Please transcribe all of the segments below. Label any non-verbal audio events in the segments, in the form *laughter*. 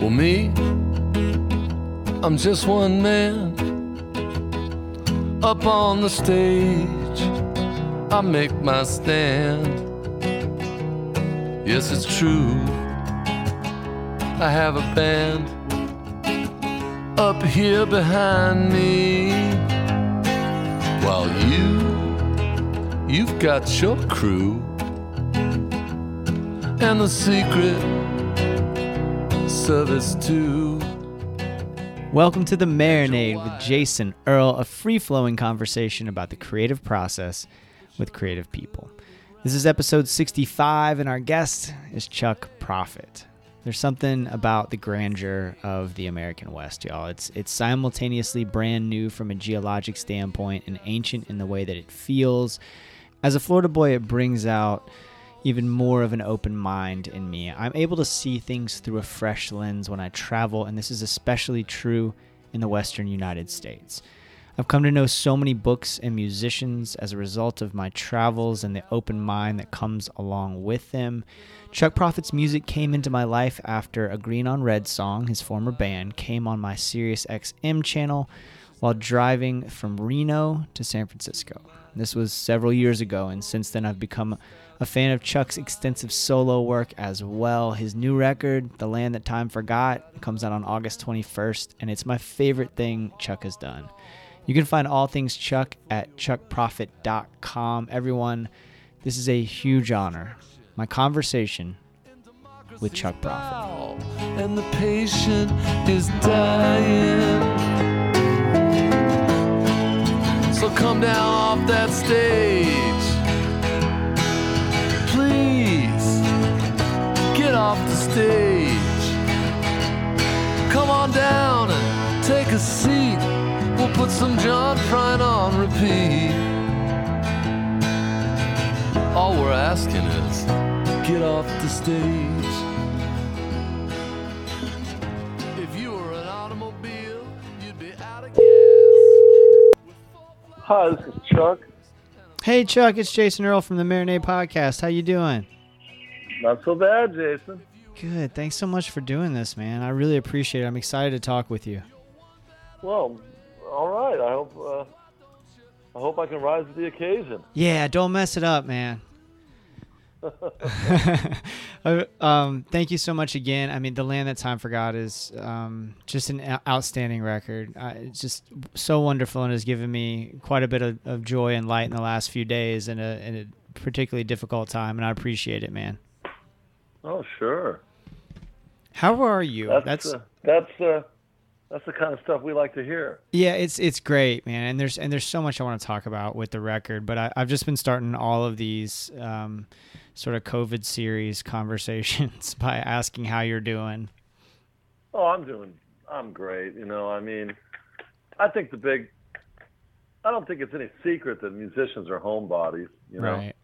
Well, me, I'm just one man up on the stage. I make my stand. Yes, it's true. I have a band up here behind me. While you, you've got your crew. And the secret service too. Welcome to the Marinade with Jason Earle, a free flowing conversation about the creative process with creative people. This is episode 65, and our guest is Chuck Prophet. There's something about the grandeur of the American West, y'all. It's it's simultaneously brand new from a geologic standpoint and ancient in the way that it feels. As a Florida boy, it brings out even more of an open mind in me. I'm able to see things through a fresh lens when I travel, and this is especially true in the Western United States. I've come to know so many books and musicians as a result of my travels and the open mind that comes along with them. Chuck Prophet's music came into my life after a Green on Red song, his former band, came on my Sirius XM channel while driving from Reno to San Francisco. This was several years ago, and since then I've become a fan of Chuck's extensive solo work as well. His new record, The Land That Time Forgot, comes out on August 21st, and it's my favorite thing Chuck has done. You can find all things Chuck at chuckprophet.com. Everyone, this is a huge honor. My conversation with Chuck Prophet. And the patient is dying. So come down off that stage. Off the stage. Come on down and take a seat. We'll put some John Prine on repeat. All we're asking is get off the stage. If you were an automobile, you'd be out of gas. Hi, this is Chuck. Hey Chuck, it's Jason Earle from the Marinade Podcast. How you doing? Not so bad, Jason. Good. Thanks so much for doing this, man. I really appreciate it. I'm excited to talk with you. Well, all right. I hope uh, I hope I can rise to the occasion. Yeah, don't mess it up, man. *laughs* *laughs* Uh, um, thank you so much again. I mean, the land that time forgot is um, just an outstanding record. Uh, it's just so wonderful and has given me quite a bit of, of joy and light in the last few days in a, in a particularly difficult time, and I appreciate it, man. Oh, sure. How are you? That's That's uh, that's uh, that's the kind of stuff we like to hear. Yeah, it's it's great, man. And there's and there's so much I want to talk about with the record, but I, I've just been starting all of these um, sort of COVID series *laughs* conversations *laughs* by asking how you're doing. Oh, I'm doing. I'm great. You know, I mean, I think the big. I don't think it's any secret that musicians are homebodies. You know. Right.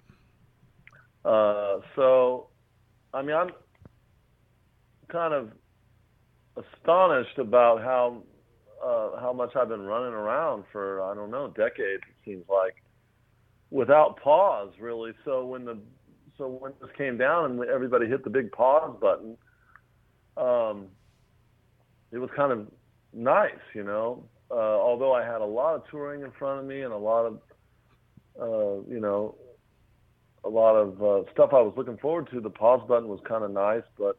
Uh, so, I mean, I'm kind of astonished about how uh, how much I've been running around for I don't know decades. It seems like without pause, really. So when the so when this came down and everybody hit the big pause button, um, it was kind of nice, you know. Uh, although I had a lot of touring in front of me and a lot of uh, you know a lot of uh, stuff I was looking forward to. The pause button was kind of nice, but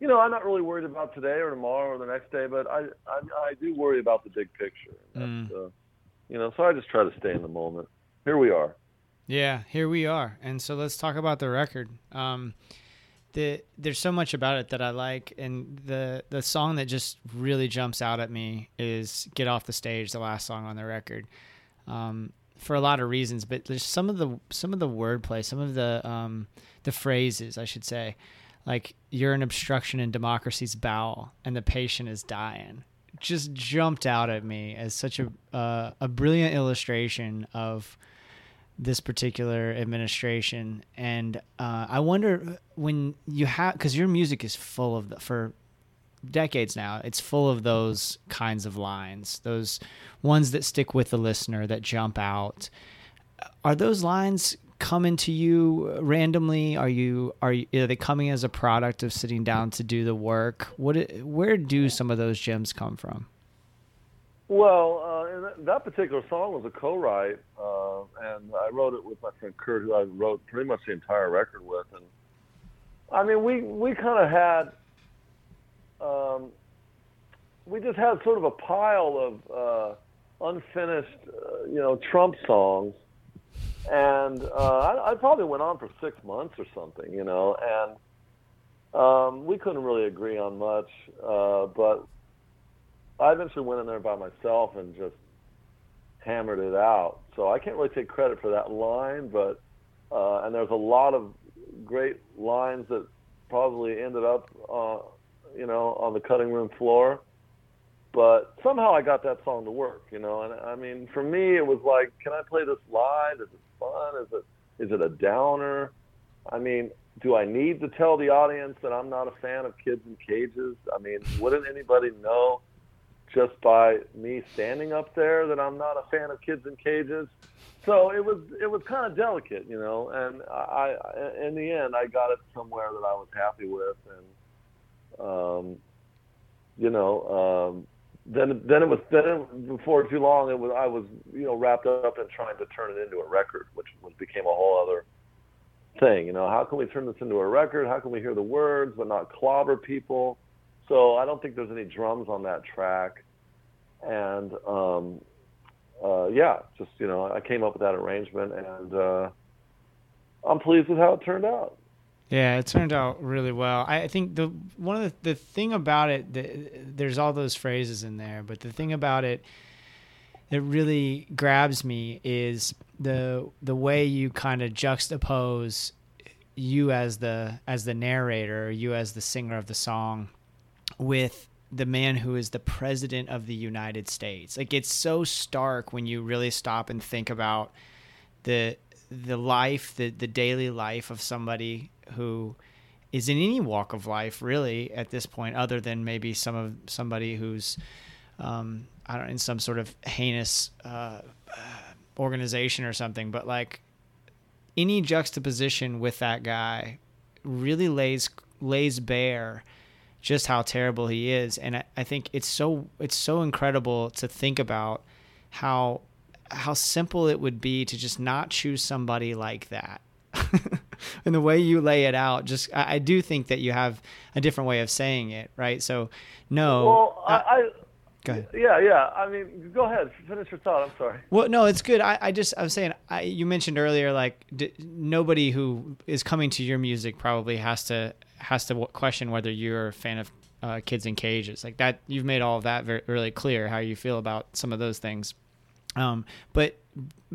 you know, I'm not really worried about today or tomorrow or the next day. But I I, I do worry about the big picture. That's, uh, you know, so I just try to stay in the moment. Here we are. Yeah, here we are. And so let's talk about the record. Um, the there's so much about it that I like, and the the song that just really jumps out at me is "Get Off the Stage," the last song on the record. Um, for a lot of reasons, but there's some of the some of the wordplay, some of the um, the phrases, I should say, like "you're an obstruction in democracy's bowel" and "the patient is dying," just jumped out at me as such a uh, a brilliant illustration of this particular administration. And uh, I wonder when you have because your music is full of the, for decades now it's full of those kinds of lines those ones that stick with the listener that jump out. Are those lines coming to you randomly? Are you are, you, are they coming as a product of sitting down to do the work? What where do some of those gems come from? Well uh, that particular song was a co-write uh, and i wrote it with my friend kurt who i wrote pretty much the entire record with. And i mean we we kind of had um, we just had sort of a pile of uh, unfinished, uh, you know, Trump songs, and uh, I, I probably went on for six months or something, you know, and um, we couldn't really agree on much, uh, but I eventually went in there by myself and just hammered it out. So I can't really take credit for that line, but uh, and there's a lot of great lines that probably ended up uh, you know, on the cutting room floor. But somehow I got that song to work, you know. And I mean, for me, it was like, can I play this live? Is it fun? Is it is it a downer? I mean, do I need to tell the audience that I'm not a fan of kids in cages? I mean, wouldn't anybody know just by me standing up there that I'm not a fan of kids in cages? So it was it was kind of delicate, you know. And I, I in the end, I got it somewhere that I was happy with, and um, you know, um, then then it was then before too long it was I was you know wrapped up in trying to turn it into a record, which was, became a whole other thing. You know, how can we turn this into a record? How can we hear the words but not clobber people? So I don't think there's any drums on that track, and um, uh, yeah, just you know I came up with that arrangement, and uh, I'm pleased with how it turned out. Yeah, it turned out really well. I think the one of the, the thing about it, the, there's all those phrases in there, but the thing about it that really grabs me is the the way you kind of juxtapose you as the as the narrator, you as the singer of the song, with the man who is the president of the United States. Like it's so stark when you really stop and think about the the life, the the daily life of somebody who is in any walk of life really at this point, other than maybe some of somebody who's um, I don't in some sort of heinous uh, organization or something, but like any juxtaposition with that guy really lays lays bare just how terrible he is. And I, I think it's so it's so incredible to think about how how simple it would be to just not choose somebody like that *laughs* *laughs* and the way you lay it out, just I, I, do think that you have a different way of saying it, right? So, no. Well, I, I go ahead. Yeah, yeah. I mean, go ahead. Finish your thought. I'm sorry. Well, no, it's good. I, I just I was saying I, you mentioned earlier like d- nobody who is coming to your music probably has to has to question whether you're a fan of uh, kids in cages like that. You've made all of that very really clear how you feel about some of those things. Um, but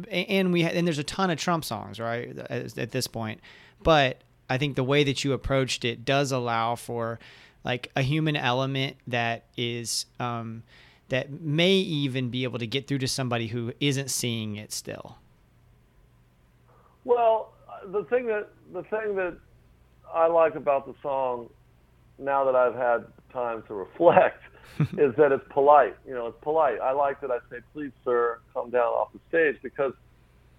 and we and there's a ton of Trump songs right at this point, but I think the way that you approached it does allow for like a human element that is um, that may even be able to get through to somebody who isn't seeing it still. Well, the thing that the thing that I like about the song now that I've had time to reflect *laughs* is that it's polite. You know, it's polite. I like that I say, "Please, sir, come down off the stage," because,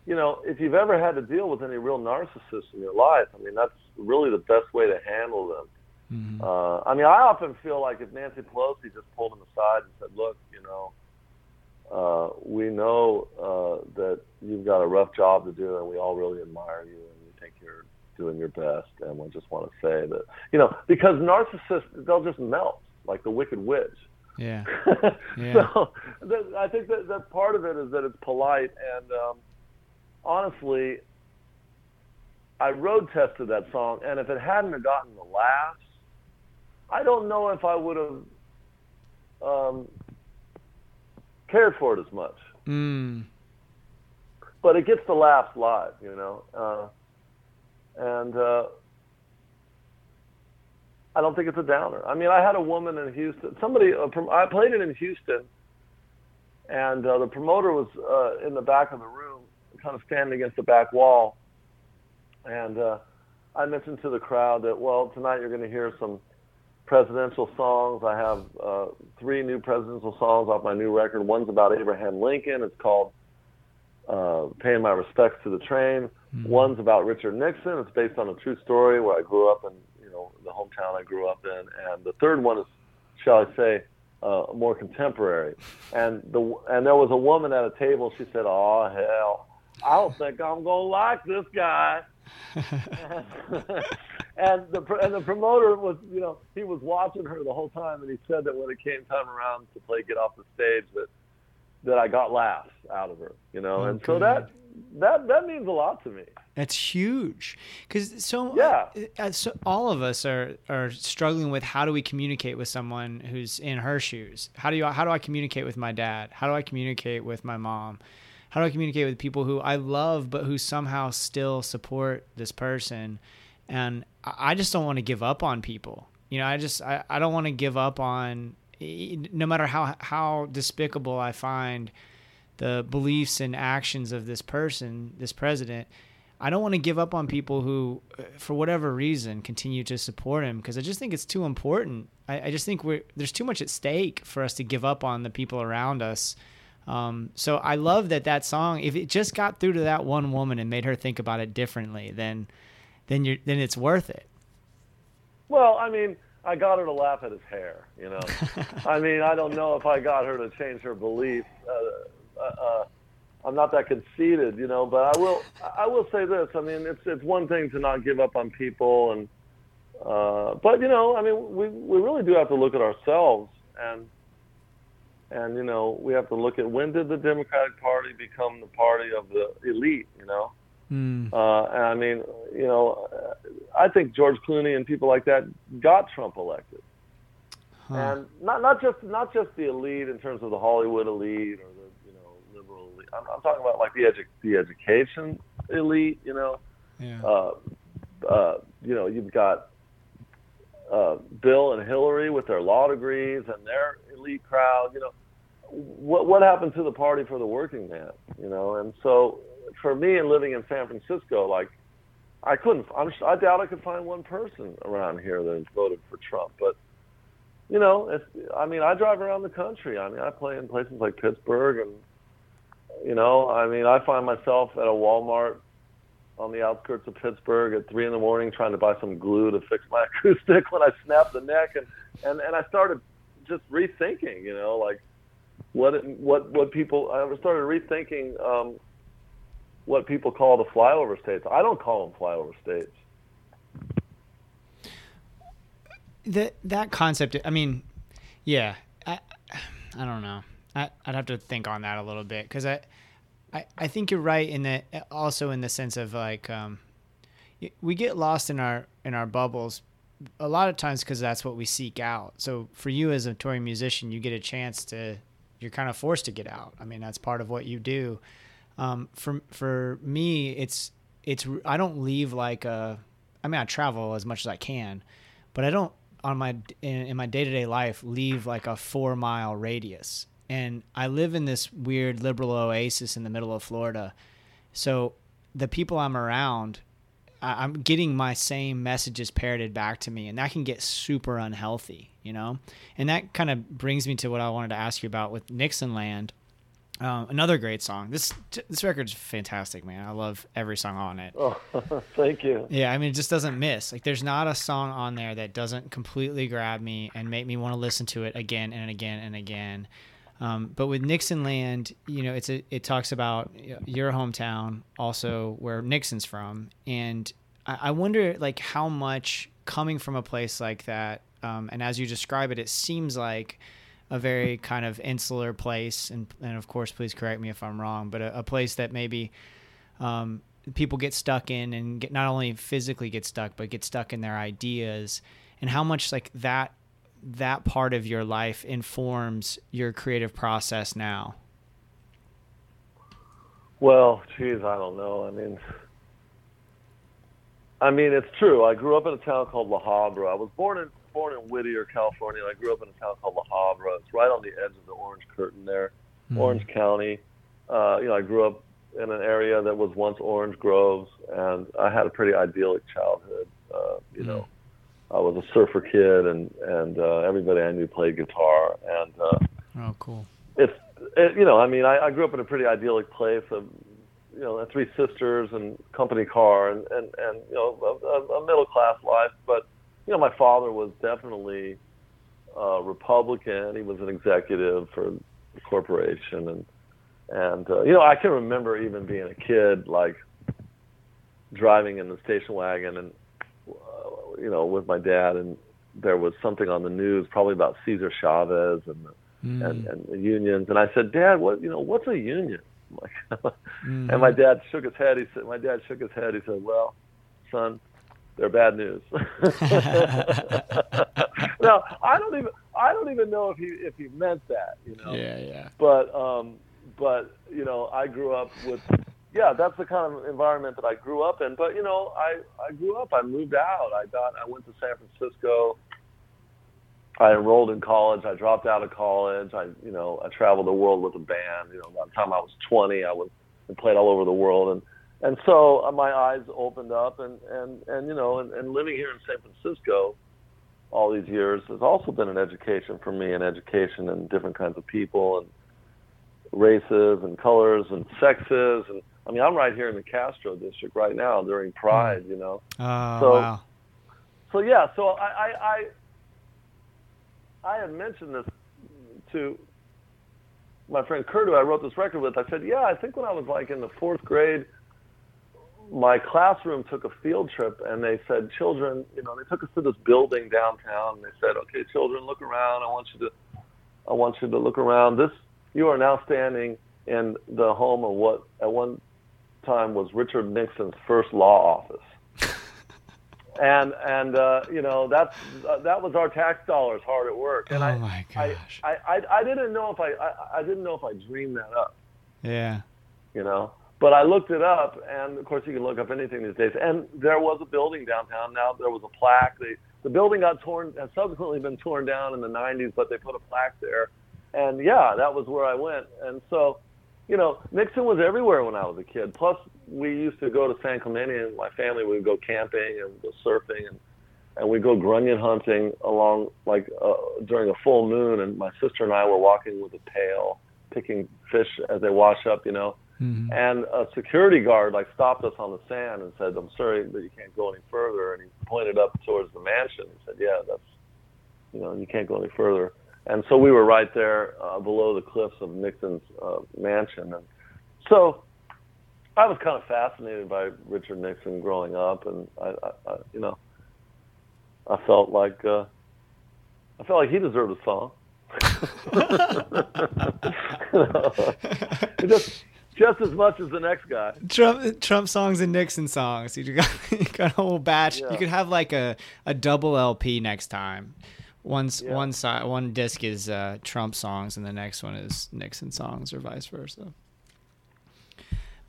you know, if you've ever had to deal with any real narcissists in your life, I mean, that's really the best way to handle them. Mm-hmm. Uh, I mean, I often feel like if Nancy Pelosi just pulled him aside and said, "Look, you know, uh, we know uh, that you've got a rough job to do, and we all really admire you, and we think you're doing your best, and we just want to say that, you know, because narcissists they'll just melt like the Wicked Witch. Yeah. *laughs* yeah. so I think that, that part of it is that it's polite. And um, honestly, I road tested that song, and if it hadn't have gotten the laughs, I don't know if I would have um, cared for it as much. Mm. but it gets the laughs live, you know. Uh, and uh, I don't think it's a downer. I mean, I had a woman in Houston. Somebody, uh, prom- I played it in Houston, and uh, the promoter was uh, in the back of the room, kind of standing against the back wall, and uh, I mentioned to the crowd that, well, tonight you're going to hear some presidential songs. I have uh, three new presidential songs off my new record. One's about Abraham Lincoln. It's called uh, "Paying My Respects to the Train." Mm-hmm. One's about Richard Nixon. It's based on a true story where I grew up in, the hometown I grew up in. And the third one is, shall I say, uh, more contemporary. And the and there was a woman at a table. She said, "Oh hell, I don't think I'm gonna like this guy." *laughs* and the and the promoter was, you know, he was watching her the whole time, and he said that when it came time around to play "Get Off the Stage," that that I got laughs out of her, you know, Oh, and so that that that means a lot to me. That's huge, because so Yeah. uh, so all of us are are struggling with how do we communicate with someone who's in her shoes? How do you how do I communicate with my dad? How do I communicate with my mom? How do I communicate with people who I love but who somehow still support this person? And I I just don't want to give up on people. You know, I just I, I don't want to give up on no matter how how despicable I find the beliefs and actions of this person, this president. I don't want to give up on people who, uh, for whatever reason, continue to support him because I just think it's too important. I, I just think we're there's too much at stake for us to give up on the people around us. Um, so I love that that song. If it just got through to that one woman and made her think about it differently, then then you're then it's worth it. Well, I mean, I got her to laugh at his hair. You know, *laughs* I mean, I don't know if I got her to change her belief. Uh, uh, uh, I'm not that conceited, you know, but I will. I will say this. I mean, it's it's one thing to not give up on people, and uh, but you know, I mean, we we really do have to look at ourselves, and and you know, we have to look at when did the Democratic Party become the party of the elite, you know. Mm. Uh, and I mean, you know, I think George Clooney and people like that got Trump elected, Huh. and not not just not just the elite in terms of the Hollywood elite or the you know liberal elite. I'm, I'm talking about like the edu- the education elite. You know, Yeah. uh, uh, you know, you've got uh, Bill and Hillary with their law degrees and their elite crowd. You know, what what happened to the party for the working man? You know, and so for me, and living in San Francisco, like I couldn't. I'm, I doubt I could find one person around here that voted for Trump. But you know, if I mean, I drive around the country. I mean, I play in places like Pittsburgh, and you know, I mean, I find myself at a Walmart on the outskirts of Pittsburgh at three in the morning trying to buy some glue to fix my *laughs* acoustic when I snapped the neck, and and and I started just rethinking. You know, like what what what people. I started rethinking. Um, what people call the flyover states. I don't call them flyover states. that that concept i mean yeah i i don't know I, i'd have to think on that a little bit because I, I i think you're right in that also in the sense of like um we get lost in our in our bubbles a lot of times because that's what we seek out. So for you as a touring musician you get a chance to you're kind of forced to get out. I mean that's part of what you do. Um for for me it's it's i don't leave like a i mean i travel as much as i can but I don't on my in, in my day to day life leave like a four mile radius. And I live in this weird liberal oasis in the middle of Florida, so the people I'm around, I, I'm getting my same messages parroted back to me, and that can get super unhealthy, you know. And that kind of brings me to what I wanted to ask you about with Nixon Land. Um, another great song. This this record's fantastic, man. I love every song on it. Oh, *laughs* thank you. Yeah, I mean, it just doesn't miss. Like, there's not a song on there that doesn't completely grab me and make me want to listen to it again and again and again. Um, but with Nixon Land, you know, it's a, it talks about your hometown, also where Nixon's from, and I, I wonder like how much coming from a place like that, um, and as you describe it, it seems like a very kind of insular place, and and of course, please correct me if I'm wrong, but a, a place that maybe um, people get stuck in and get not only physically get stuck but get stuck in their ideas. And how much like that that part of your life informs your creative process now Well, geez, I don't know. I mean, I mean, it's true. I grew up in a town called La Habra. I was born in born in Whittier, California. I grew up in a town called La Habra. It's right on the edge of the Orange Curtain there, Mhm. Orange County. Uh, you know, I grew up in an area that was once orange groves, and I had a pretty idyllic childhood. Uh, you know, I was a surfer kid, and and uh, everybody I knew played guitar, and uh, Oh, cool. it's it, you know i mean I, I grew up in a pretty idyllic place of you know three sisters and company car and and and you know a, a middle class life but you know my father was definitely a republican he was an executive for a corporation and and uh, you know i can remember even being a kid like driving in the station wagon and uh, you know with my dad and there was something on the news probably about cesar chavez and the Mm. and, and the unions. And I said, Dad, what you know, what's a union? *laughs* Like, Mhm. and my dad shook his head. He said, my dad shook his head. He said, Well, son, they're bad news. *laughs* now I don't even I don't even know if he if he meant that, you know. yeah, yeah. But um, but you know, I grew up with. Yeah, that's the kind of environment that I grew up in. But you know, I I grew up. I moved out. I got. I went to San Francisco. I enrolled in college. I dropped out of college. I, you know, I traveled the world with a band. You know, by the time I was 20, I was and played all over the world, and and so uh, my eyes opened up, and and and you know, and, and living here in San Francisco, all these years has also been an education for me, an education in different kinds of people and races and colors and sexes, and I mean, I'm right here in the Castro district right now during hmm. Pride, you know Oh, So- wow. so yeah, so I, I I I had mentioned this to my friend Kurt, who I wrote this record with. I said, yeah, I think when I was like in the fourth grade, my classroom took a field trip, and they said, children, you know, they took us to this building downtown, and they said, okay, children, look around. I want you to, I want you to look around. This, you are now standing in the home of what at one time was Richard Nixon's first law office *laughs* and and uh, you know that's uh, that was our tax dollars hard at work. And oh I, my gosh. I, I I didn't know if I, I I didn't know if I dreamed that up, yeah. you know. But I looked it up, and of course you can look up anything these days. And there was a building downtown. Now there was a plaque. They, the building got torn, has subsequently been torn down in the 90s, but they put a plaque there. And yeah, that was where I went. And so, you know, Nixon was everywhere when I was a kid. Plus, we used to go to San Clemente, and my family would go camping and go surfing, and and we go grunion hunting along like uh, during a full moon. And my sister and I were walking with a pail, picking fish as they wash up, you know. Mhm. And a security guard like stopped us on the sand and said, "I'm sorry, but you can't go any further." And he pointed up towards the mansion. He said, "Yeah, that's you know, you can't go any further." And so we were right there uh, below the cliffs of Nixon's uh, mansion, and so I was kind of fascinated by Richard Nixon growing up, and I, I, I you know, I felt like uh, I felt like he deserved a song. *laughs* just just as much as the next guy. Trump Trump songs and Nixon songs. You got, *laughs* you got a whole batch. Yeah. You could have like a, a double LP next time. One's Yeah. one side one disc is uh, Trump songs and the next one is Nixon songs or vice versa.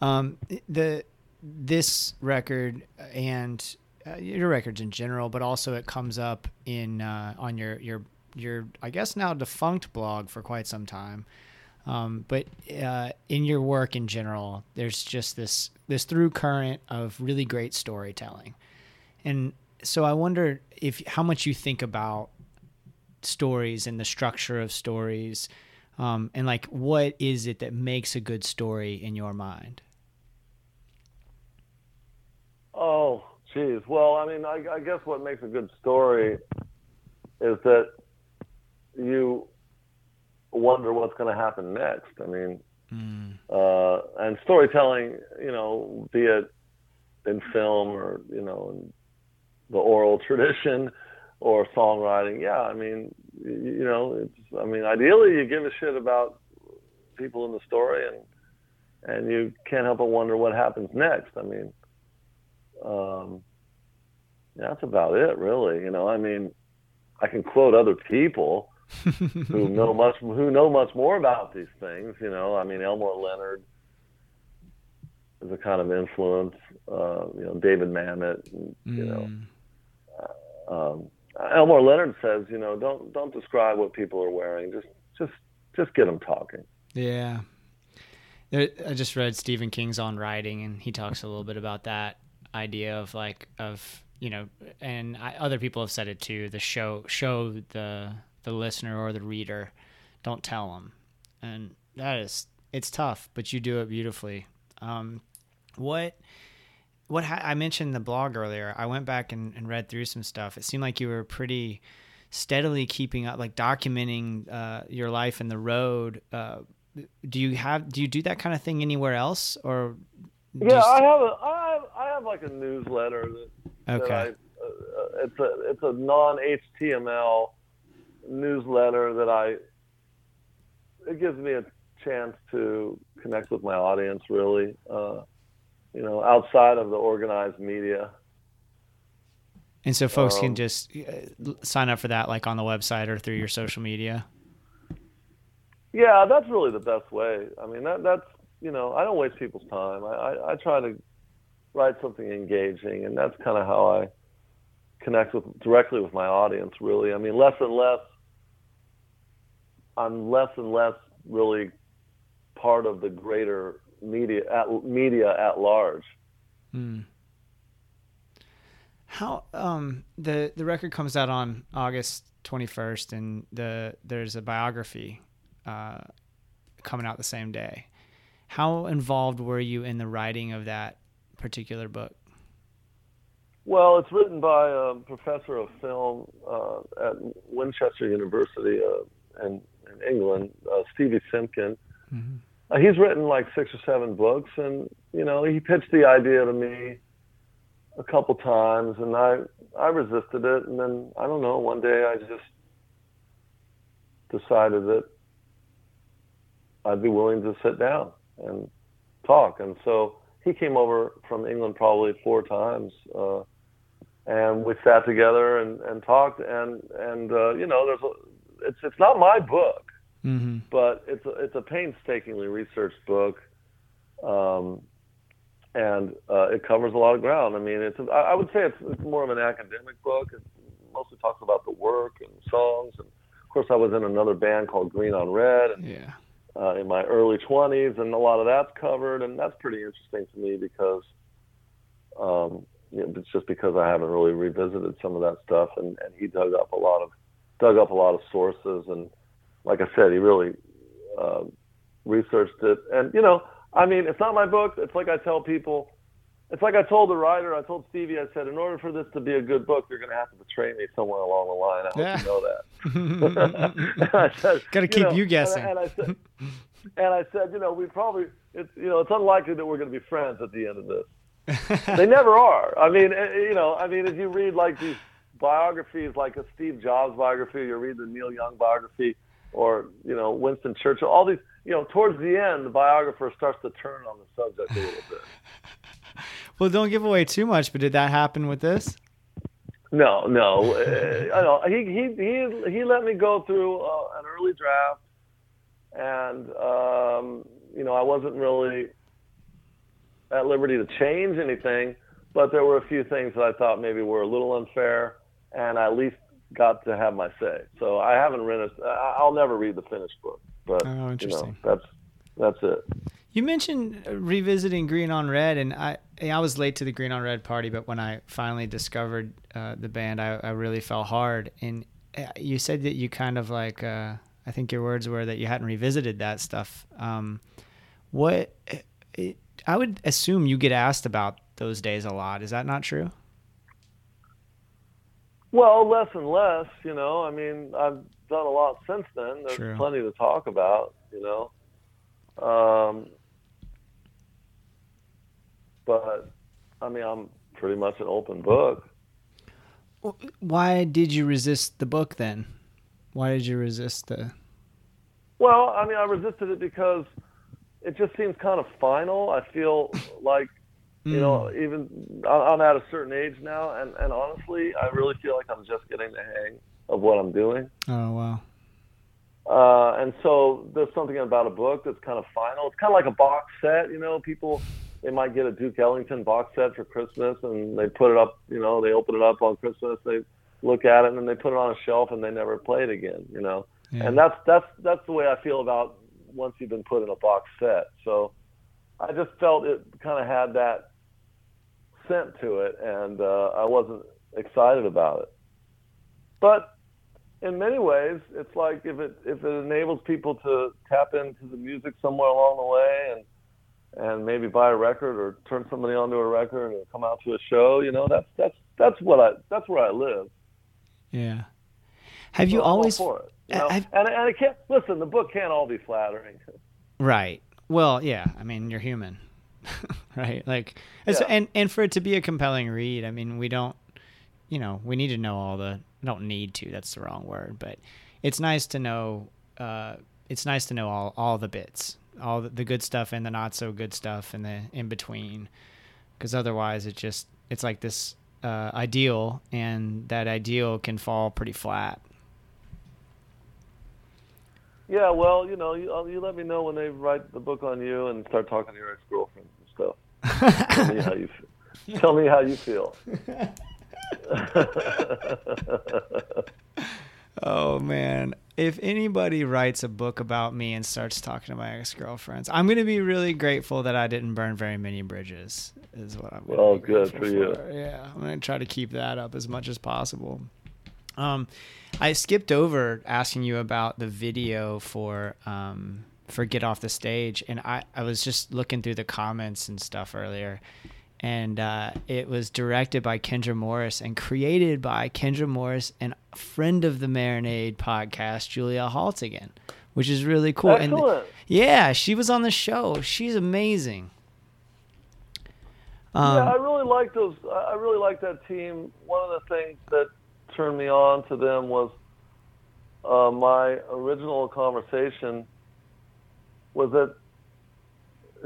Um, the this record and uh, your records in general, but also it comes up in uh, on your your your I guess now defunct blog for quite some time. Um, but uh, in your work in general, there's just this this through current of really great storytelling, and so I wonder if how much you think about stories and the structure of stories, um, and like what is it that makes a good story in your mind? Oh, geez. Well, I mean, I, I guess what makes a good story is that you wonder what's going to happen next. I mean, Mm. uh, and storytelling, you know, be it in film or you know, in the oral *laughs* tradition or songwriting. Yeah, I mean, you, know, it's. I mean, ideally, you give a shit about people in the story, and and you can't help but wonder what happens next. I mean, um, that's about it, really. You know, I mean, I can quote other people *laughs* who know much who know much more about these things. You know, I mean Elmore Leonard is a kind of influence. Uh, you know, David Mamet, and, you know. Mm. Um, Elmore Leonard says, you know, don't don't describe what people are wearing. Just just just get them talking. Yeah. There, I just read Stephen King's on writing, and he talks a little bit about that idea of like of you know, and I, other people have said it too. The show show the the listener or the reader, don't tell them, and that is it's tough, but you do it beautifully. Um, what what ha- I mentioned the blog earlier. I went back and, and read through some stuff. It seemed like you were pretty steadily keeping up, like documenting uh, your life in the road. Uh, do you have do you do that kind of thing anywhere else, or Yeah, you I have a I have I have like a newsletter that, that Okay. I, uh, it's a it's a non HTML newsletter that I it gives me a chance to connect with my audience really uh, outside of the organized media. And so folks can um, just uh, sign up for that, like on the website or through your social media. yeah that's really the best way. I mean that that's you know I don't waste people's time. I I, I try to write something engaging and that's kind of how I connect with directly with my audience really. I mean less and less I'm less and less really part of the greater media at media at large Hmm. How um the the record comes out on August twenty first, and the there's a biography uh, coming out the same day. How involved were you in the writing of that particular book? Well, it's written by a professor of film uh, at Winchester University uh, in, in England, uh, Stevie Simpkin. Mhm. Uh, he's written like six or seven books, and you know he pitched the idea to me a couple times, and I I resisted it, and then I don't know. One day I just decided that I'd be willing to sit down and talk, and so he came over from England probably four times. Uh, and we sat together and, and talked and and uh, you know there's a, it's it's not my book Mm-hmm. but it's a, it's a painstakingly researched book um, and uh, it covers a lot of ground. I mean it's I I would say it's, it's more of an academic book. It mostly talks about the work and songs. And of course I was in another band called Green on Red and Yeah. uh, in my early 20s, and a lot of that's covered, and that's pretty interesting to me because um, it's just because I haven't really revisited some of that stuff, and, and he dug up a lot of dug up a lot of sources, and like I said, he really uh, researched it, and you know, I mean, it's not my book. It's like I tell people. It's like I told the writer, I told Stevie, I said, in order for this to be a good book, you're going to have to betray me somewhere along the line. I hope you know that. *laughs* *laughs* Said, Gotta keep know, you and I- guessing. And, I said, and I said, you know, we probably, it's, you know, it's unlikely that we're going to be friends at the end of this. *laughs* They never are. I mean, eh, you know, I mean, if you read like these biographies, like a Steve Jobs biography, you read the Neil Young biography, or you know, Winston Churchill. All these, you know, towards the end, the biographer starts to turn on the subject a little bit. *laughs* well, don't give away too much. But did that happen with this? No, no. Uh, I know he he he he let me go through uh, an early draft, and um, you know I wasn't really at liberty to change anything, but there were a few things that I thought maybe were a little unfair, and I at least got to have my say. So I haven't read it. I'll never read the finished book, but Oh, you know that's that's it. You mentioned uh, revisiting Green on Red, and I I was late to the Green on Red party, but when I finally discovered uh, the band, I, I really fell hard. And uh, you said that you kind of like uh, I think your words were that you hadn't revisited that stuff. Um, what it, I would assume you get asked about those days a lot. Is that not true? Well, less and less, you know. I mean, I've done a lot since then. There's True. plenty to talk about, you know. Um, but I mean, I'm pretty much an open book. Why did you resist the book then? Why did you resist the? Well, I mean, I resisted it because it just seems kind of final. I feel like, you know, even I- I'm at a certain age now, and, and honestly, I really feel like I'm just getting the hang of what I'm doing. Oh wow. Uh, and so there's something about a book that's kind of final. It's kind of like a box set, you know. People they might get a Duke Ellington box set for Christmas, and they put it up. You know, they open it up on Christmas. They look at it, and then they put it on a shelf, and they never play it again. You know, Yeah. and that's that's that's the way I feel about once you've been put in a box set. So I just felt it kind of had that scent to it, and uh, I wasn't excited about it. But in many ways, it's like if it if it enables people to tap into the music somewhere along the way, and and maybe buy a record or turn somebody onto a record or come out to a show, you know, that's that's that's what I that's where I live. yeah. Have you So always for it? You know? And and it can't listen. The book can't all be flattering. Right. Well, yeah. I mean, you're human, *laughs* right? Like, Yeah. and and for it to be a compelling read, I mean, we don't, you know, we need to know all the. Don't need to. That's the wrong word, but it's nice to know. Uh, it's nice to know all all the bits, all the, the good stuff and the not so good stuff, and the in between, because otherwise, it just it's like this uh, ideal, and that ideal can fall pretty flat. Yeah, well, you know, you, uh, you let me know when they write the book on you and start talking to your ex stuff. Tell me how you f- tell me how you feel. *laughs* Oh man, if anybody writes a book about me and starts talking to my ex-girlfriends, I'm going to be really grateful that I didn't burn very many bridges. Is what I'm. be good grateful for you. Yeah, I'm going to try to keep that up as much as possible. Um, I skipped over asking you about the video for um for Get Off the Stage, and I I was just looking through the comments and stuff earlier, and uh, it was directed by Kendra Morris and created by Kendra Morris and friend of the Marinade podcast, Julia Haltigan, which is really cool. And Excellent. yeah, she was on the show. She's amazing. Um, yeah, I really like those. I I really like that team. One of the things that turned me on to them was uh, my original conversation was that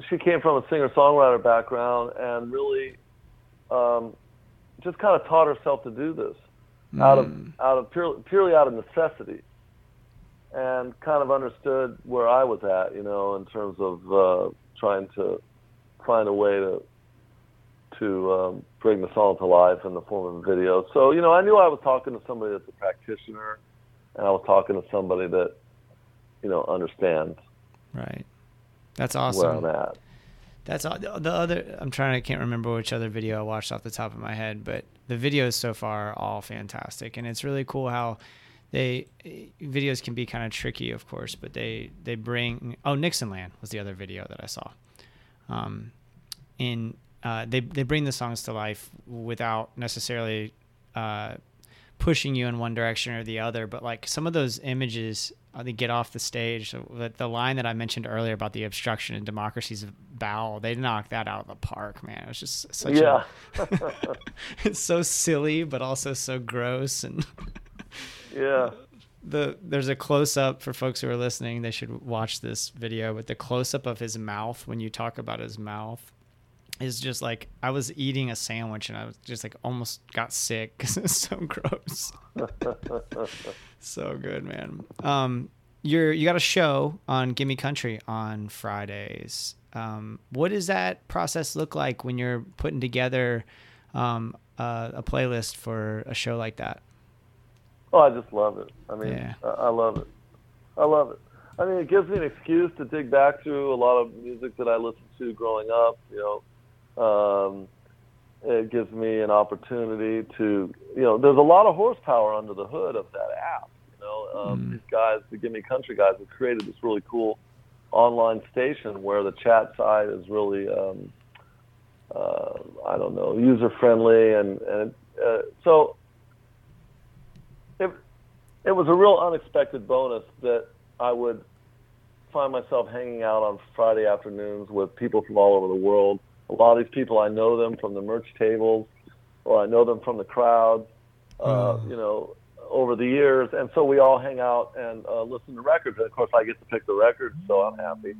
she came from a singer-songwriter background and really um, just kind of taught herself to do this out of mm, out of purely purely out of necessity, and kind of understood where I was at, you know, in terms of uh, trying to find a way to to um, bring the song to life in the form of a video. So, you know, I knew I was talking to somebody that's a practitioner, and I was talking to somebody that, you know, understands right. That's where awesome. I'm at. That's all, the the other. I'm trying. I can't remember which other video I watched off the top of my head, but the videos so far are all fantastic, and it's really cool how they videos can be kind of tricky, of course, but they they bring. Oh, Nixonland was the other video that I saw. Um, in uh, they they bring the songs to life without necessarily uh, pushing you in one direction or the other, but like some of those images, uh, they get off the stage. The, the line that I mentioned earlier about the obstruction and democracy's bowel, they knocked that out of the park, man. It was just such Yeah. a, *laughs* *laughs* it's so silly, but also so gross. And Yeah. the there's a close up for folks who are listening. They should watch this video. But the close up of his mouth when you talk about his mouth is just like I was eating a sandwich and I was just like almost got sick because *laughs* it's so gross. *laughs* so good, man. Um, you're you got a show on Gimme Country on Fridays. Um, what does that process look like when you're putting together um, uh, a playlist for a show like that? Oh, I just love it. I mean, Yeah. I, I love it. I love it. I mean, it gives me an excuse to dig back through a lot of music that I listened to growing up. You know, um, it gives me an opportunity to, you know, there's a lot of horsepower under the hood of that app. You know, um, Mm. these guys, the Gimme Country guys, have created this really cool online station where the chat side is really, um, uh, I don't know, user friendly, and and uh, so it it was a real unexpected bonus that I would find myself hanging out on Friday afternoons with people from all over the world. A lot of these people, I know them from the merch tables, or I know them from the crowds, uh, Mm. you know, over the years. And so we all hang out and uh, listen to records. And of course, I get to pick the records, so I'm happy.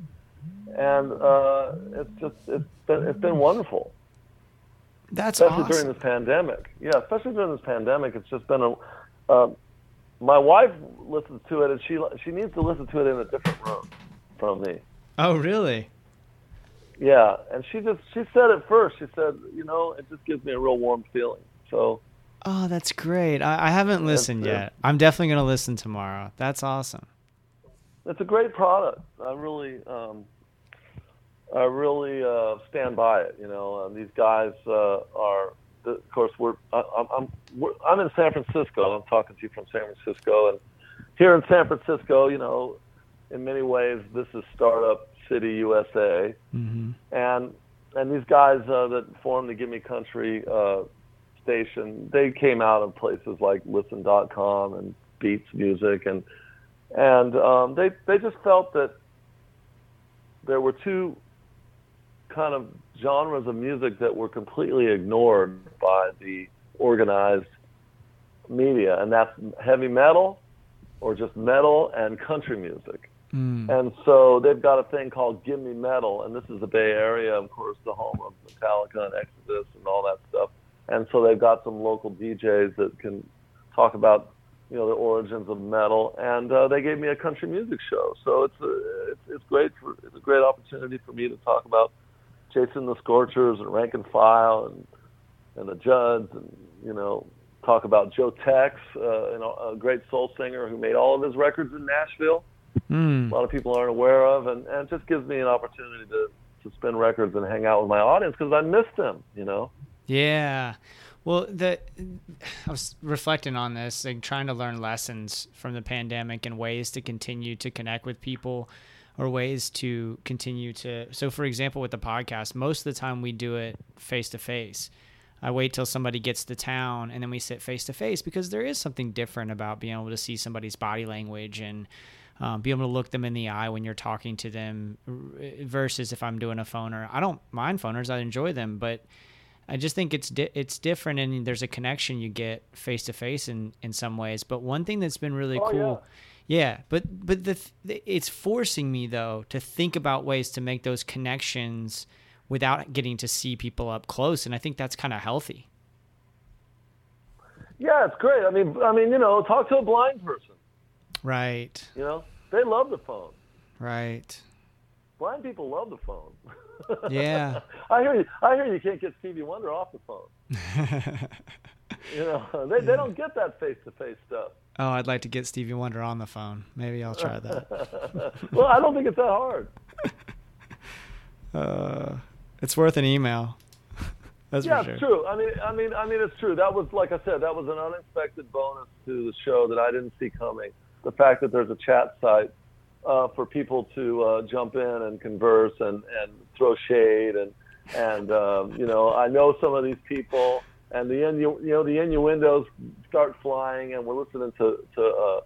And uh, it's just it's been it's been wonderful That's especially awesome. during this pandemic. Yeah, especially during this pandemic, it's just been a. Uh, my wife listens to it, and she she needs to listen to it in a different room from me. Oh, really? Yeah, and she just she said it first. She said, you know, it just gives me a real warm feeling. So Oh, that's great. I, I haven't listened uh, yet. I'm definitely gonna listen tomorrow. That's awesome. it's a great product. I really, um, I really uh, stand by it. You know, and these guys uh, are, of course, we're I, I'm I'm, we're, I'm in San Francisco. I'm talking to you from San Francisco, and here in San Francisco, you know, in many ways, this is startup city USA, hmm and and these guys uh, that formed the Gimme Country uh, station, they came out of places like Listen.com and Beats Music, and and um, they they just felt that there were two kind of genres of music that were completely ignored by the organized media, and that's heavy metal or just metal and country music. Mm. And so they've got a thing called Gimme Metal, and this is the Bay Area, of course, the home of Metallica and Exodus and all that stuff. And so they've got some local DJs that can talk about, you know, the origins of metal. And uh, they gave me a country music show, so it's a, it's, it's great for it's a great opportunity for me to talk about Jason the Scorchers and Rank and File and and the Judds and you know talk about Joe Tex, uh, you know, a great soul singer who made all of his records in Nashville Mm. a lot of people aren't aware of, and, and it just gives me an opportunity to, to spin records and hang out with my audience because I miss them, you know. Yeah. Well, the I was reflecting on this, like trying to learn lessons from the pandemic and ways to continue to connect with people or ways to continue to so for example with the podcast, most of the time we do it face to face. I wait till somebody gets to town and then we sit face to face because there is something different about being able to see somebody's body language and um, be able to look them in the eye when you're talking to them versus if I'm doing a phoner. I don't mind phoners; I enjoy them, but I just think it's di- it's different, and there's a connection you get face to face in in some ways. But one thing that's been really Oh, cool, yeah. but but the th- it's forcing me though to think about ways to make those connections without getting to see people up close, and I think that's kind of healthy. Yeah, it's great. I mean, I mean, you know, talk to a blind person. Right, You know, they love the phone. right, Blind people love the phone. yeah. *laughs* I hear you. I hear you can't get Stevie Wonder off the phone. *laughs* You know, they they don't get that face to face stuff. oh, I'd like to get Stevie Wonder on the phone. Maybe I'll try that. *laughs* well, I don't think it's that hard. Uh, it's worth an email. That's yeah, for sure. it's true. I mean, I mean, I mean, it's true. That was, like I said, that was an unexpected bonus to the show that I didn't see coming. The fact that there's a chat site uh, for people to uh, jump in and converse and, and throw shade and and um, you know, I know some of these people and the innu- you know the innuendos start flying and we're listening to to uh,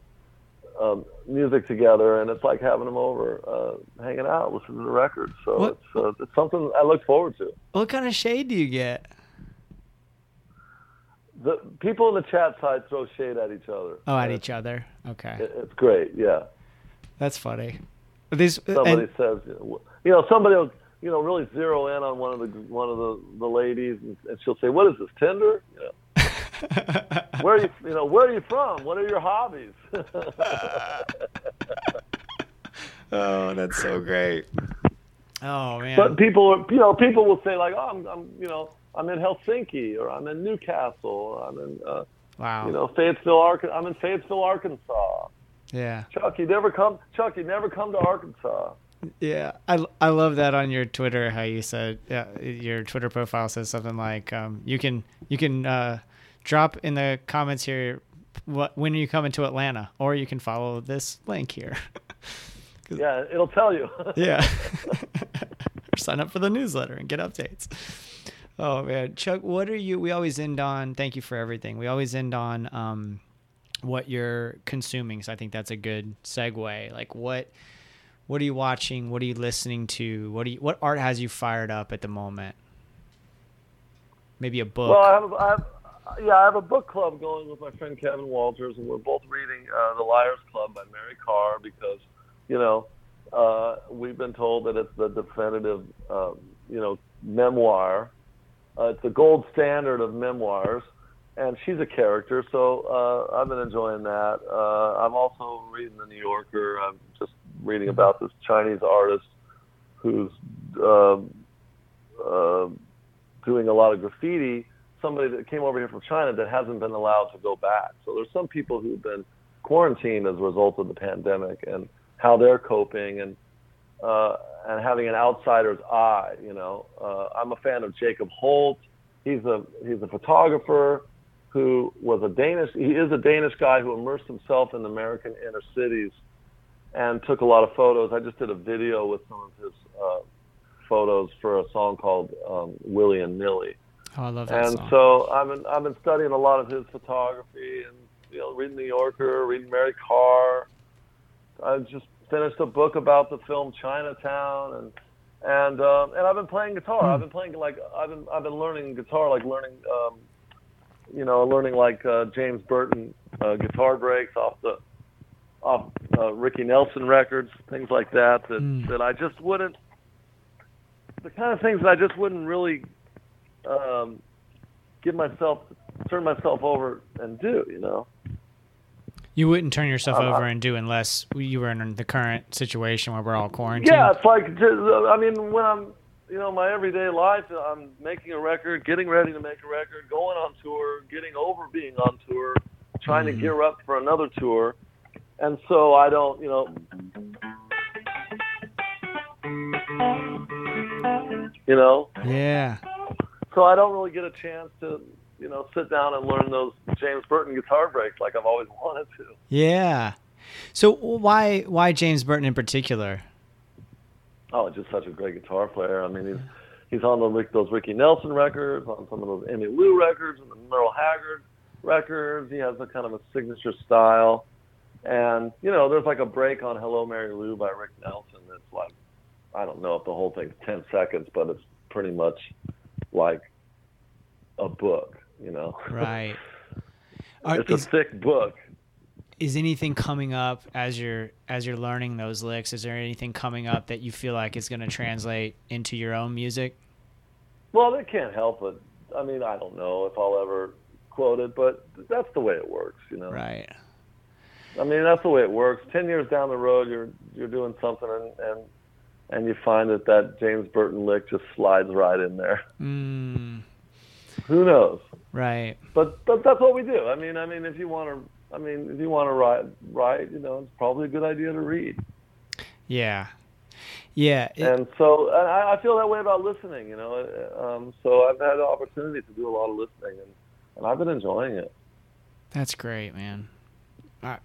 um, music together and it's like having them over, uh, hanging out, listening to the records. So What- it's uh, it's something I look forward to. What kind of shade do you get? The people in the chat side throw shade at each other. Oh, at each other. Okay, it- It's great. Yeah. that's funny. These uh, Somebody and, says, you know, somebody will, you know, really zero in on one of the one of the, the ladies, and, and she'll say, "What is this Tinder? You *laughs* know, where are you? You know, where are you from? What are your hobbies?" *laughs* oh, that's so great. Oh man. but people, are- you know, people will say like, "Oh, I'm, I'm, you know, I'm in Helsinki, or I'm in Newcastle, or I'm in, uh, wow. you know, Fayetteville, Arkansas. I'm in Fayetteville, Arkansas." yeah. Chuck, you never come. Chuck, you never come to Arkansas. Yeah, I, I love that on your Twitter how you said yeah, your Twitter profile says something like um, you can you can uh, drop in the comments here what when are you come into Atlanta or you can follow this link here. *laughs* Yeah, it'll tell you. *laughs* yeah. or *laughs* sign up for the newsletter and get updates. Oh man, Chuck, what are you? We always end on. Thank you for everything. We always end on um, what you're consuming. So I think that's a good segue. Like what, what are you watching? What are you listening to? What do you? What art has you fired up at the moment? Maybe a book. Well, I have, I have, yeah, I have a book club going with my friend Kevin Walters, and we're both reading uh, The Liars Club by Mary Karr because, you know, uh, we've been told that it's the definitive, um, you know, memoir. Uh, it's the gold standard of memoirs, and she's a character, so uh, I've been enjoying that. Uh, I'm also reading The New Yorker. I'm just reading about this Chinese artist who's um, uh, doing a lot of graffiti, somebody that came over here from China that hasn't been allowed to go back. So there's some people who've been quarantined as a result of the pandemic and how they're coping and uh, and having an outsider's eye. You know, uh, I'm a fan of Jacob Holdt. He's a he's a photographer who was a Danish. He is a Danish guy who immersed himself in American inner cities and took a lot of photos. I just did a video with some of his uh, photos for a song called um, Willie and Nilly. Oh, I love that And song. so I've been I've been studying a lot of his photography and you know reading New Yorker, reading Mary Karr. I just finished a book about the film Chinatown and and um, and I've been playing guitar. Hmm. I've been playing like I've been I've been learning guitar, like learning um, you know learning like uh, James Burton uh, guitar breaks off the off uh, Ricky Nelson records, things like that that Mm. that I just wouldn't the kind of things that I just wouldn't really um, give myself turn myself over and do, you know. You wouldn't turn yourself Uh, over and do unless you were in the current situation where we're all quarantined. Yeah, it's like uh, I mean, when I'm, you know, my everyday life, I'm making a record, getting ready to make a record, going on tour, getting over being on tour, trying Mhm. to gear up for another tour, and so I don't, you know, you know, Yeah. so I don't really get a chance to, you know, sit down and learn those James Burton guitar breaks like I've always *laughs* wanted to. Yeah. So why why James Burton in particular? Oh, just such a great guitar player. I mean, he's he's on the those Ricky Nelson records, on some of those Emmylou records, and the Merle Haggard records. He has a kind of a signature style, and you know, there's like a break on "Hello Mary Lou" by Rick Nelson. That's like, I don't know if the whole thing's ten seconds, but it's pretty much like a book. You know, *laughs* Right. Are, it's a is, thick book. is anything coming up as you're as you're learning those licks? Is there anything coming up that you feel like is going to translate into your own music? Well, they can't help it. I mean, I don't know if I'll ever quote it, but that's the way it works. You know. Right. I mean, that's the way it works. Ten years down the road, you're you're doing something, and and, and you find that that James Burton lick just slides right in there. Mm, Who knows? Right. But but that's what we do. I mean, I mean, if you want to, I mean, if you want to write, write, you know, it's probably a good idea to read. Yeah. Yeah. it- and so and I, I feel that way about listening. You know, um, so I've had the opportunity to do a lot of listening, and and I've been enjoying it. That's great, man. Uh,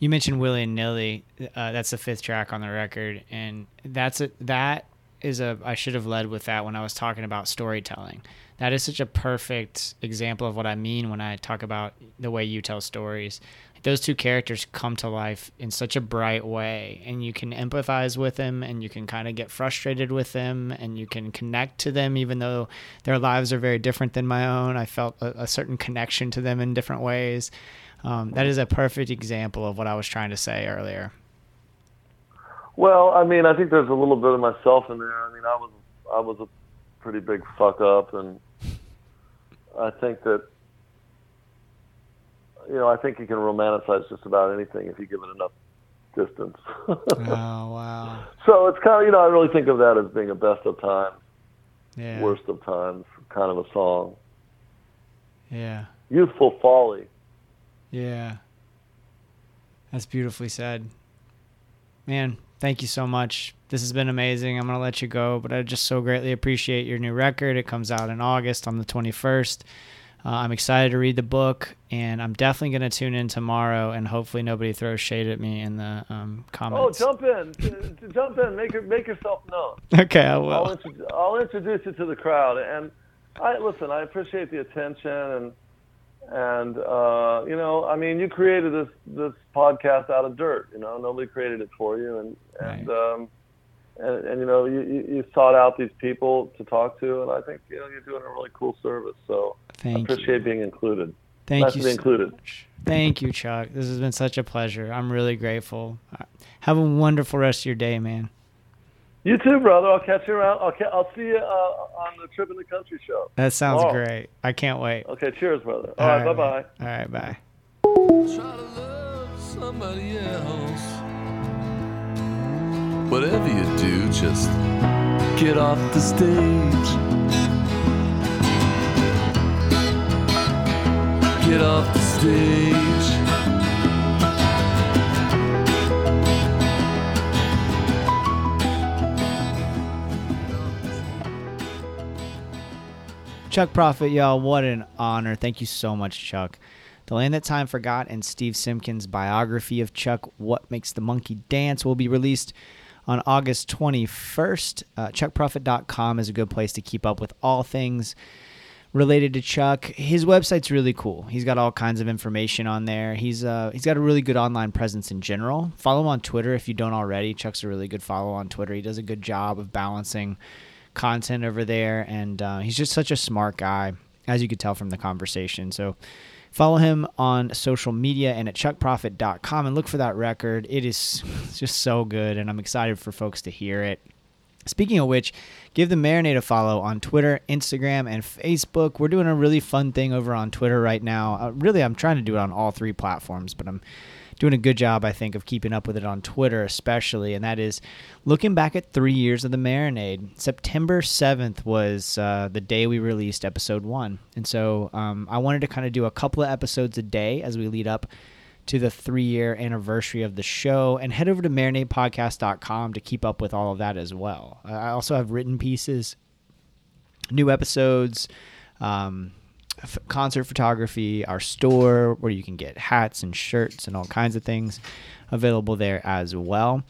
you mentioned Willie and Nilly. Uh, that's the fifth track on the record, and that's a that is a. I should have led with that when I was talking about storytelling. That is such a perfect example of what I mean when I talk about the way you tell stories. Those two characters come to life in such a bright way, and you can empathize with them, and you can kind of get frustrated with them, and you can connect to them, even though their lives are very different than my own. I felt a, a certain connection to them in different ways. Um, that is a perfect example of what I was trying to say earlier. Well, I mean, I think there's a little bit of myself in there. I mean, I was I was a pretty big fuck up, and I think that you know I think you can romanticize just about anything if you give it enough distance. *laughs* Oh wow! so it's kind of you know I really think of that as being a best of times, Yeah, worst of times kind of a song. yeah, Youthful folly. yeah. That's beautifully said, man. Thank you so much. This has been amazing. I'm gonna let you go, but I just so greatly appreciate your new record. It comes out in August on the 21st. Uh, I'm excited to read the book, and I'm definitely gonna tune in tomorrow. And hopefully, nobody throws shade at me in the um, Oh, jump in, *laughs* jump in, make make yourself known. *laughs* okay, I I'll, will. I'll introduce you to the crowd. And I listen. I appreciate the attention and and uh, you know, I mean, you created this this podcast out of dirt. You know, nobody created it for you, and and um, and, and you know, you, you sought out these people to talk to, and I think you know you're doing a really cool service. So I Thank appreciate you. being included. Thank nice you. so included. much. Thank you, Chuck. This has been such a pleasure. I'm really grateful. Have a wonderful rest of your day, man. You too, brother. I'll catch you around. I'll ca- I'll see you uh, on the trip in the country show. That sounds Oh. great. I can't wait. Okay, cheers, brother. All right, bye bye. All right, bye. Try to love somebody else. Whatever you do, just Get off the stage. Get off the stage. Chuck Prophet, y'all, what an honor. Thank you so much, Chuck. The Land That Time Forgot and Steve Simkin's biography of Chuck, What Makes the Monkey Dance, will be released on August 21st. Uh, ChuckProphet.com is a good place to keep up with all things related to Chuck. His website's really cool. He's got all kinds of information on there. He's uh, he's got a really good online presence in general. Follow him on Twitter if you don't already. Chuck's a really good follow on Twitter. He does a good job of balancing content over there, and uh, he's just such a smart guy, as you could tell from the conversation. So follow him on social media and at chuckprophet.com and look for that record. It is *laughs* just so good, and I'm excited for folks to hear it. Speaking of which, give the Marinade a follow on Twitter, Instagram, and Facebook. We're doing a really fun thing over on Twitter right now. Uh, really, I'm trying to do it on all three platforms, but I'm doing a good job, I think, of keeping up with it on Twitter, especially. And that is looking back at three years of the Marinade. September 7th was uh, the day we released episode one. And so um, I wanted to kind of do a couple of episodes a day as we lead up to the three year anniversary of the show and head over to marinadepodcast.com to keep up with all of that as well. I also have written pieces, new episodes, um, f- concert photography, our store where you can get hats and shirts and all kinds of things available there as well.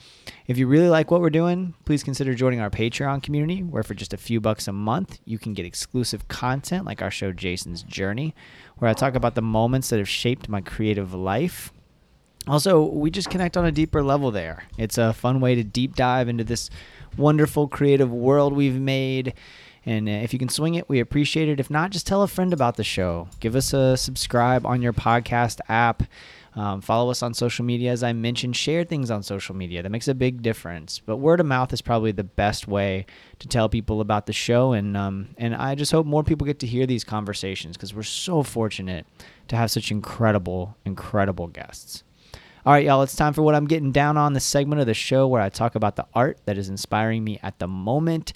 If you really like what we're doing, please consider joining our Patreon community, where for just a few bucks a month, you can get exclusive content like our show Jason's Journey, where I talk about the moments that have shaped my creative life. Also, we just connect on a deeper level there. It's a fun way to deep dive into this wonderful creative world we've made. And uh, if you can swing it, we appreciate it. If not, just tell a friend about the show. Give us a subscribe on your podcast app. Um, follow us on social media, as I mentioned. Share things on social media. That makes a big difference. But word of mouth is probably the best way to tell people about the show. And um, and I just hope more people get to hear these conversations because we're so fortunate to have such incredible, incredible guests. All right, y'all, it's time for what I'm getting down on the segment of the show where I talk about the art that is inspiring me at the moment.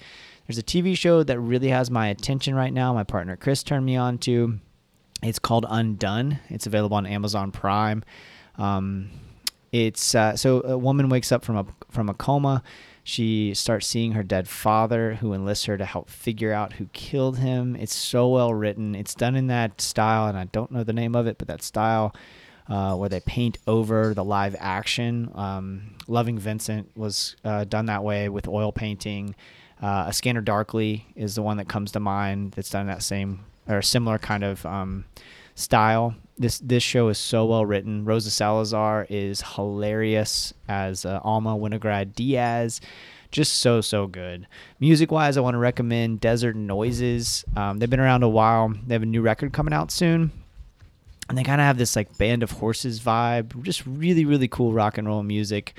There's a TV show that really has my attention right now. My partner Chris turned me on to. It's called Undone. It's available on Amazon Prime. Um, it's uh, so a woman wakes up from a from a coma. She starts seeing her dead father, who enlists her to help figure out who killed him. It's so well written. It's done in that style, and I don't know the name of it, but that style uh, where they paint over the live action. Um, Loving Vincent was uh, done that way with oil painting. Uh, a Scanner Darkly is the one that comes to mind that's done that same or similar kind of um, style. This this show is so well written. Rosa Salazar is hilarious as uh, Alma Winograd Diaz. Just so so good. Music wise, I want to recommend Desert Noises. Um, they've been around a while. They have a new record coming out soon, and they kind of have this like band of horses vibe. Just really really cool rock and roll music.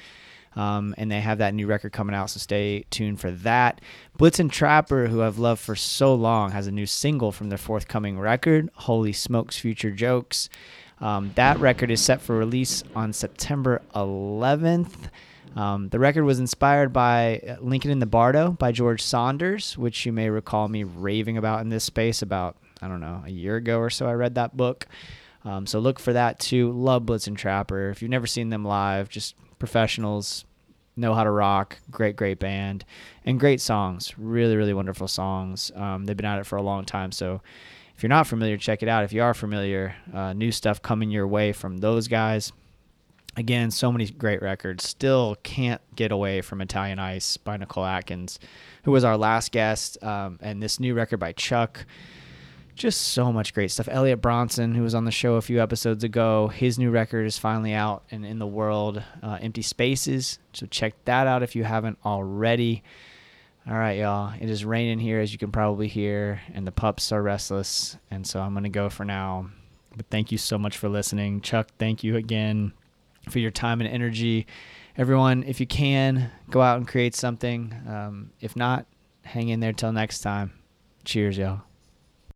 Um, and they have that new record coming out, so stay tuned for that. Blitzen Trapper, who I've loved for so long, has a new single from their forthcoming record, Holy Smokes Future Jokes. Um, that record is set for release on September 11th. Um, the record was inspired by uh, Lincoln in the Bardo by George Saunders, which you may recall me raving about in this space about, I don't know, a year ago or so. I read that book. Um, so look for that too. Love Blitzen Trapper. If you've never seen them live, just professionals know how to rock great great band and great songs really really wonderful songs. Um, they've been at it for a long time so if you're not familiar check it out. If you are familiar uh, new stuff coming your way from those guys. Again so many great records. Still can't get away from italian ice by nicole atkins who was our last guest um, and this new record by chuck just so much great stuff. Elliot Bronson, who was on the show a few episodes ago, his new record is finally out and in the world, uh, Empty Spaces. So check that out if you haven't already. All right, y'all. It is raining here, as you can probably hear, and the pups are restless. And so I'm going to go for now. But thank you so much for listening. Chuck, thank you again for your time and energy. Everyone, if you can, go out and create something. Um, if not, hang in there till next time. Cheers, y'all.